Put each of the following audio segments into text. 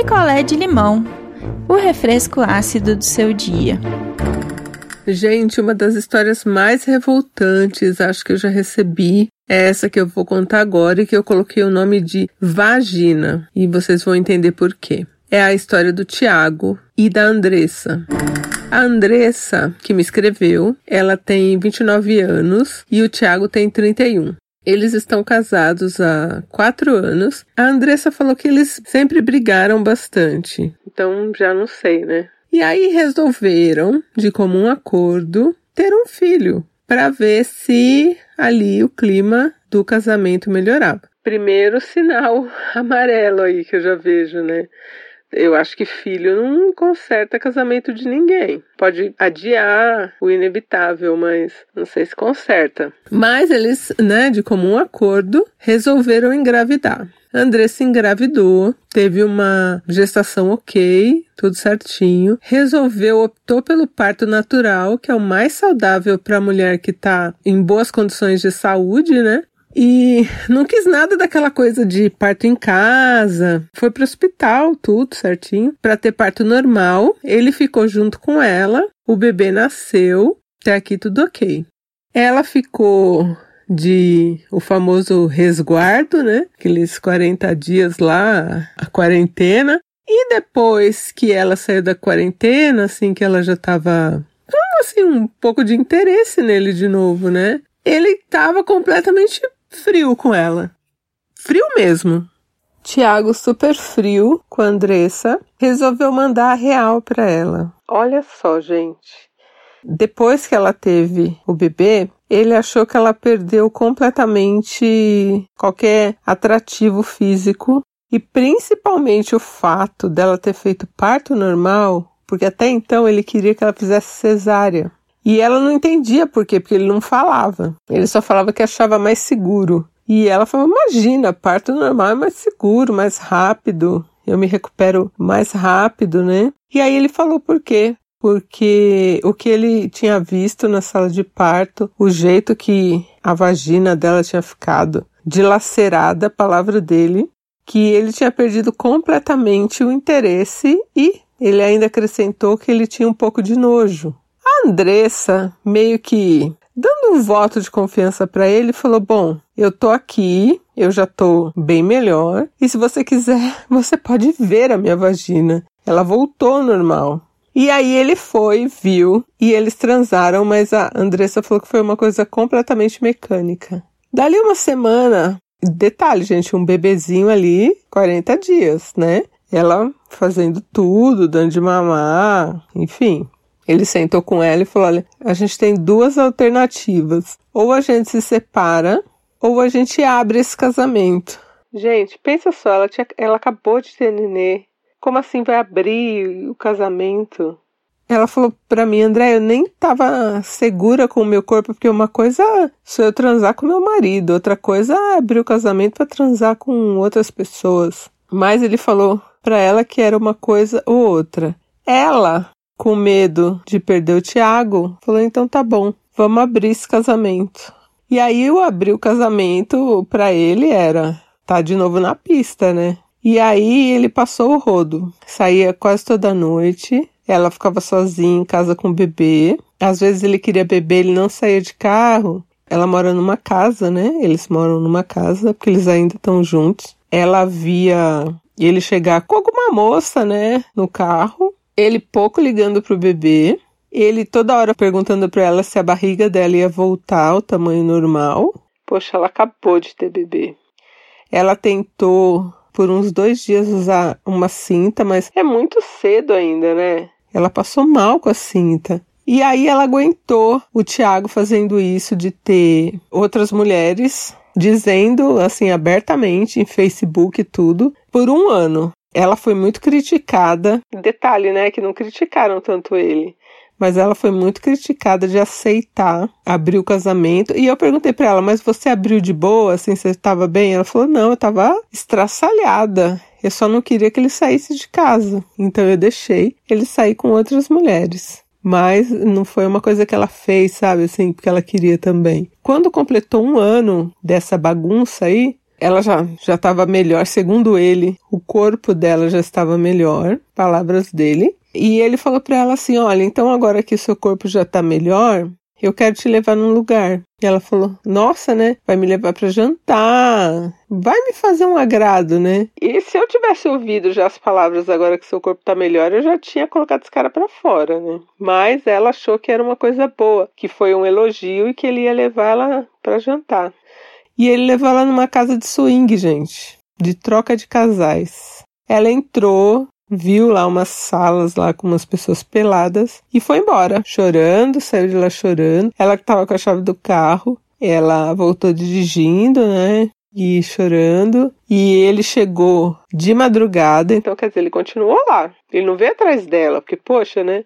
picolé de limão, o refresco ácido do seu dia. Gente, uma das histórias mais revoltantes, acho que eu já recebi, é essa que eu vou contar agora e que eu coloquei o nome de Vagina. E vocês vão entender por quê. É a história do Tiago e da Andressa. A Andressa, que me escreveu, ela tem 29 anos e o Tiago tem 31. Eles estão casados há quatro anos. A Andressa falou que eles sempre brigaram bastante. Então já não sei, né? E aí resolveram, de comum acordo, ter um filho para ver se ali o clima do casamento melhorava. Primeiro sinal amarelo aí que eu já vejo, né? Eu acho que filho não conserta casamento de ninguém. Pode adiar o inevitável, mas não sei se conserta. Mas eles, né, de comum acordo, resolveram engravidar. Andressa engravidou, teve uma gestação ok, tudo certinho. Resolveu, optou pelo parto natural, que é o mais saudável para a mulher que está em boas condições de saúde, né? E não quis nada daquela coisa de parto em casa. Foi pro hospital, tudo certinho, para ter parto normal. Ele ficou junto com ela, o bebê nasceu, até aqui tudo ok. Ela ficou de o famoso resguardo, né? Aqueles 40 dias lá, a quarentena. E depois que ela saiu da quarentena, assim, que ela já tava assim, um pouco de interesse nele de novo, né? Ele tava completamente frio com ela. Frio mesmo. Tiago, super frio com a Andressa, resolveu mandar a real para ela. Olha só, gente. Depois que ela teve o bebê, ele achou que ela perdeu completamente qualquer atrativo físico e principalmente o fato dela ter feito parto normal, porque até então ele queria que ela fizesse cesárea. E ela não entendia por quê, porque ele não falava. Ele só falava que achava mais seguro. E ela falou: Imagina, parto normal é mais seguro, mais rápido. Eu me recupero mais rápido, né? E aí ele falou por quê? Porque o que ele tinha visto na sala de parto, o jeito que a vagina dela tinha ficado dilacerada, a palavra dele, que ele tinha perdido completamente o interesse e ele ainda acrescentou que ele tinha um pouco de nojo. A Andressa, meio que dando um voto de confiança para ele, falou: Bom, eu tô aqui, eu já tô bem melhor, e se você quiser, você pode ver a minha vagina. Ela voltou ao normal. E aí ele foi, viu, e eles transaram, mas a Andressa falou que foi uma coisa completamente mecânica. Dali uma semana, detalhe, gente, um bebezinho ali, 40 dias, né? Ela fazendo tudo, dando de mamar, enfim. Ele sentou com ela e falou: Olha, a gente tem duas alternativas. Ou a gente se separa, ou a gente abre esse casamento. Gente, pensa só, ela, tinha, ela acabou de ter nenê. Como assim vai abrir o casamento? Ela falou para mim, André, eu nem tava segura com o meu corpo, porque uma coisa é eu transar com meu marido, outra coisa é abrir o casamento para transar com outras pessoas. Mas ele falou para ela que era uma coisa ou outra. Ela com medo de perder o Tiago, falou: então tá bom, vamos abrir esse casamento. E aí eu abri o casamento para ele era tá de novo na pista, né? E aí ele passou o rodo, saía quase toda noite. Ela ficava sozinha em casa com o bebê. Às vezes ele queria beber, ele não saía de carro. Ela mora numa casa, né? Eles moram numa casa, porque eles ainda estão juntos. Ela via ele chegar com alguma moça, né, no carro ele pouco ligando pro bebê, ele toda hora perguntando para ela se a barriga dela ia voltar ao tamanho normal. Poxa, ela acabou de ter bebê. Ela tentou por uns dois dias usar uma cinta, mas é muito cedo ainda, né? Ela passou mal com a cinta. E aí ela aguentou o Tiago fazendo isso de ter outras mulheres dizendo assim abertamente em Facebook e tudo por um ano. Ela foi muito criticada. Detalhe, né, que não criticaram tanto ele. Mas ela foi muito criticada de aceitar abrir o casamento. E eu perguntei para ela, mas você abriu de boa, assim, você estava bem? Ela falou, não, eu estava estraçalhada. Eu só não queria que ele saísse de casa. Então eu deixei ele sair com outras mulheres. Mas não foi uma coisa que ela fez, sabe, assim, porque ela queria também. Quando completou um ano dessa bagunça aí, ela já já estava melhor, segundo ele, o corpo dela já estava melhor, palavras dele. E ele falou para ela assim: "Olha, então agora que seu corpo já está melhor, eu quero te levar num lugar. E ela falou: Nossa, né? Vai me levar para jantar. Vai me fazer um agrado, né? E se eu tivesse ouvido já as palavras agora que seu corpo tá melhor, eu já tinha colocado esse cara para fora, né? Mas ela achou que era uma coisa boa, que foi um elogio e que ele ia levar ela para jantar. E ele levou ela numa casa de swing, gente, de troca de casais. Ela entrou, viu lá umas salas lá com umas pessoas peladas e foi embora, chorando, saiu de lá chorando. Ela que tava com a chave do carro, ela voltou dirigindo, né? E chorando. E ele chegou de madrugada, então quer dizer, ele continuou lá. Ele não veio atrás dela, porque, poxa, né?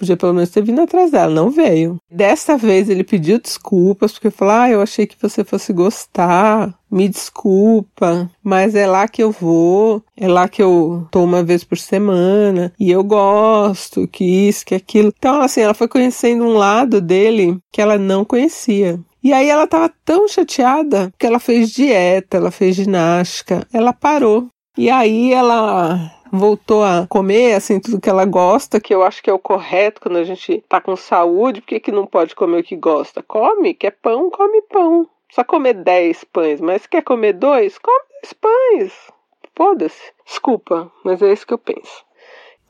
Podia pelo menos ter vindo atrás dela, não veio. Dessa vez ele pediu desculpas, porque falou: Ah, eu achei que você fosse gostar, me desculpa, mas é lá que eu vou, é lá que eu tô uma vez por semana, e eu gosto, que isso, que aquilo. Então, assim, ela foi conhecendo um lado dele que ela não conhecia. E aí ela tava tão chateada que ela fez dieta, ela fez ginástica, ela parou. E aí ela voltou a comer, assim, tudo que ela gosta, que eu acho que é o correto quando a gente tá com saúde, por que, que não pode comer o que gosta? Come, quer pão, come pão. Só comer 10 pães, mas quer comer dois? Come 10 pães. Foda-se. Desculpa, mas é isso que eu penso.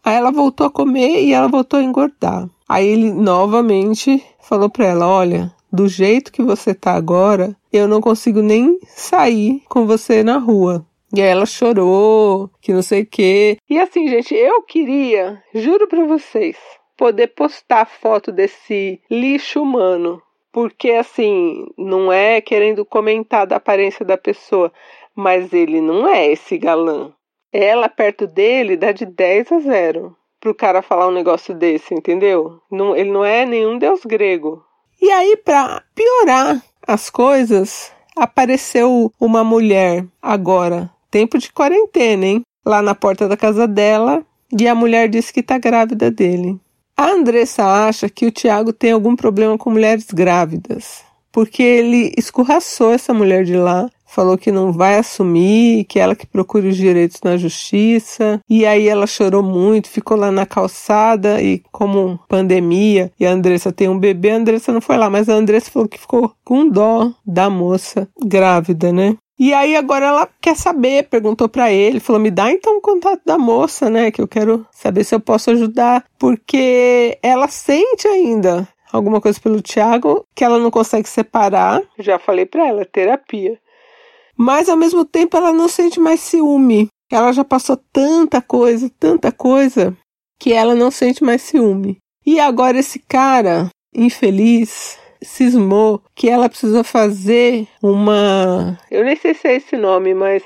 Aí ela voltou a comer e ela voltou a engordar. Aí ele novamente falou para ela: Olha, do jeito que você tá agora, eu não consigo nem sair com você na rua. E aí ela chorou, que não sei o quê. E assim, gente, eu queria, juro pra vocês, poder postar foto desse lixo humano. Porque assim, não é querendo comentar da aparência da pessoa, mas ele não é esse galã. Ela perto dele dá de 10 a 0 pro cara falar um negócio desse, entendeu? Não, ele não é nenhum deus grego. E aí, pra piorar as coisas, apareceu uma mulher agora tempo de quarentena, hein? Lá na porta da casa dela, e a mulher disse que está grávida dele. A Andressa acha que o Tiago tem algum problema com mulheres grávidas, porque ele escorraçou essa mulher de lá, falou que não vai assumir, que ela que procure os direitos na justiça. E aí ela chorou muito, ficou lá na calçada e como pandemia e a Andressa tem um bebê, a Andressa não foi lá, mas a Andressa falou que ficou com dó da moça grávida, né? E aí agora ela quer saber, perguntou para ele, falou: "Me dá então o contato da moça, né, que eu quero saber se eu posso ajudar", porque ela sente ainda alguma coisa pelo Thiago que ela não consegue separar. Já falei para ela, terapia. Mas ao mesmo tempo ela não sente mais ciúme. Ela já passou tanta coisa, tanta coisa que ela não sente mais ciúme. E agora esse cara infeliz cismou que ela precisa fazer uma. Eu nem sei se é esse nome, mas.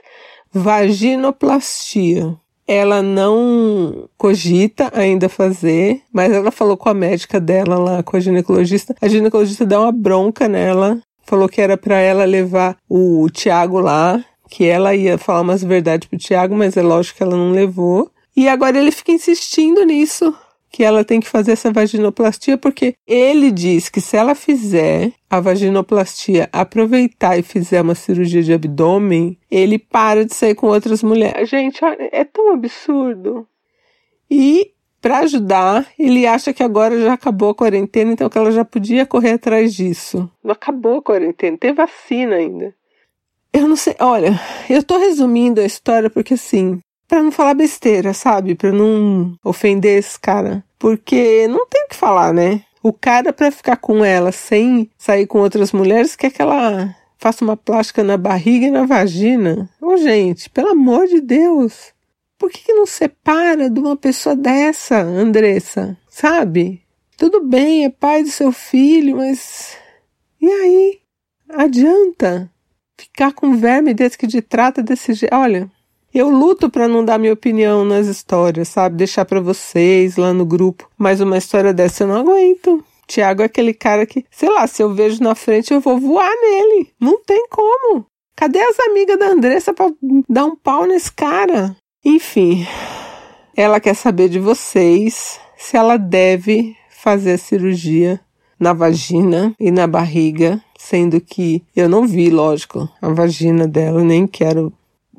Vaginoplastia. Ela não cogita ainda fazer, mas ela falou com a médica dela lá, com a ginecologista. A ginecologista deu uma bronca nela, falou que era para ela levar o Tiago lá, que ela ia falar umas verdades pro Tiago, mas é lógico que ela não levou. E agora ele fica insistindo nisso que ela tem que fazer essa vaginoplastia, porque ele diz que se ela fizer a vaginoplastia, aproveitar e fizer uma cirurgia de abdômen, ele para de sair com outras mulheres. Gente, é tão absurdo. E para ajudar, ele acha que agora já acabou a quarentena, então que ela já podia correr atrás disso. Não acabou a quarentena, tem vacina ainda. Eu não sei, olha, eu tô resumindo a história porque assim, para não falar besteira, sabe? Para não ofender esse cara. Porque não tem o que falar, né? O cara, para ficar com ela sem sair com outras mulheres, quer que ela faça uma plástica na barriga e na vagina. Ô, gente, pelo amor de Deus. Por que, que não separa de uma pessoa dessa, Andressa? Sabe? Tudo bem, é pai do seu filho, mas. E aí? Adianta ficar com verme desse que te trata desse jeito? Olha, eu luto para não dar minha opinião nas histórias, sabe? Deixar para vocês lá no grupo. Mas uma história dessa eu não aguento. Tiago é aquele cara que, sei lá, se eu vejo na frente eu vou voar nele. Não tem como. Cadê as amigas da Andressa para dar um pau nesse cara? Enfim, ela quer saber de vocês se ela deve fazer a cirurgia na vagina e na barriga, sendo que eu não vi, lógico, a vagina dela, nem quero.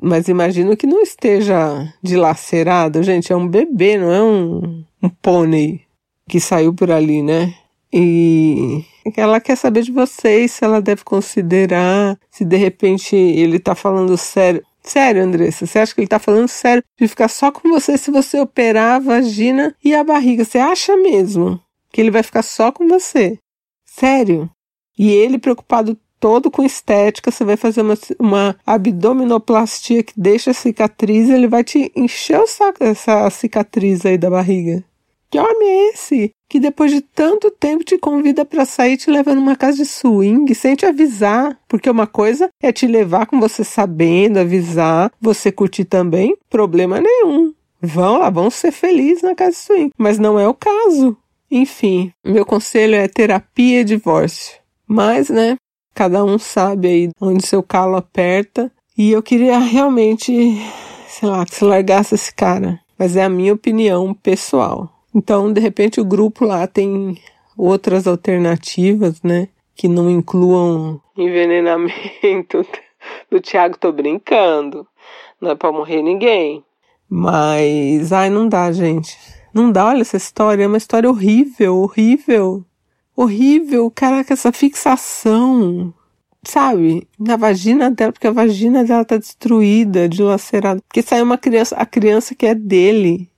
Mas imagino que não esteja dilacerado, gente. É um bebê, não é um, um pônei que saiu por ali, né? E ela quer saber de vocês se ela deve considerar, se de repente ele tá falando sério. Sério, Andressa, você acha que ele tá falando sério de ficar só com você se você operar a vagina e a barriga? Você acha mesmo que ele vai ficar só com você? Sério? E ele preocupado todo com estética, você vai fazer uma, uma abdominoplastia que deixa a cicatriz, ele vai te encher o saco dessa cicatriz aí da barriga. Que homem é esse? Que depois de tanto tempo te convida para sair te leva numa casa de swing sem te avisar. Porque uma coisa é te levar com você sabendo, avisar, você curtir também, problema nenhum. Vão lá, vão ser felizes na casa de swing. Mas não é o caso. Enfim, meu conselho é terapia e divórcio. Mas, né, cada um sabe aí onde seu calo aperta. E eu queria realmente, sei lá, que você largasse esse cara. Mas é a minha opinião pessoal. Então, de repente, o grupo lá tem outras alternativas, né? Que não incluam envenenamento do Tiago, tô brincando. Não é pra morrer ninguém. Mas, ai, não dá, gente. Não dá, olha essa história, é uma história horrível, horrível. Horrível, caraca, essa fixação, sabe? Na vagina dela, porque a vagina dela tá destruída, dilacerada. Porque saiu uma criança, a criança que é dele.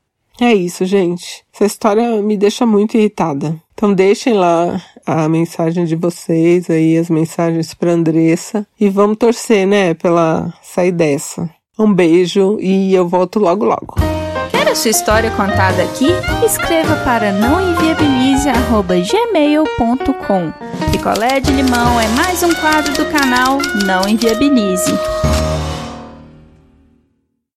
É isso, gente. Essa história me deixa muito irritada. Então deixem lá a mensagem de vocês aí, as mensagens para Andressa e vamos torcer, né, pela sair dessa. Um beijo e eu volto logo logo. A sua história contada aqui? Escreva para nãoenviabilize@gmail.com. Picolé de limão é mais um quadro do canal Não Enviabilize.